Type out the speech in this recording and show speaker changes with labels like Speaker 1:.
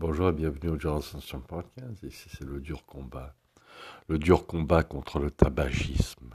Speaker 1: Bonjour et bienvenue au Journal Podcast. Ici, c'est le dur combat. Le dur combat contre le tabagisme.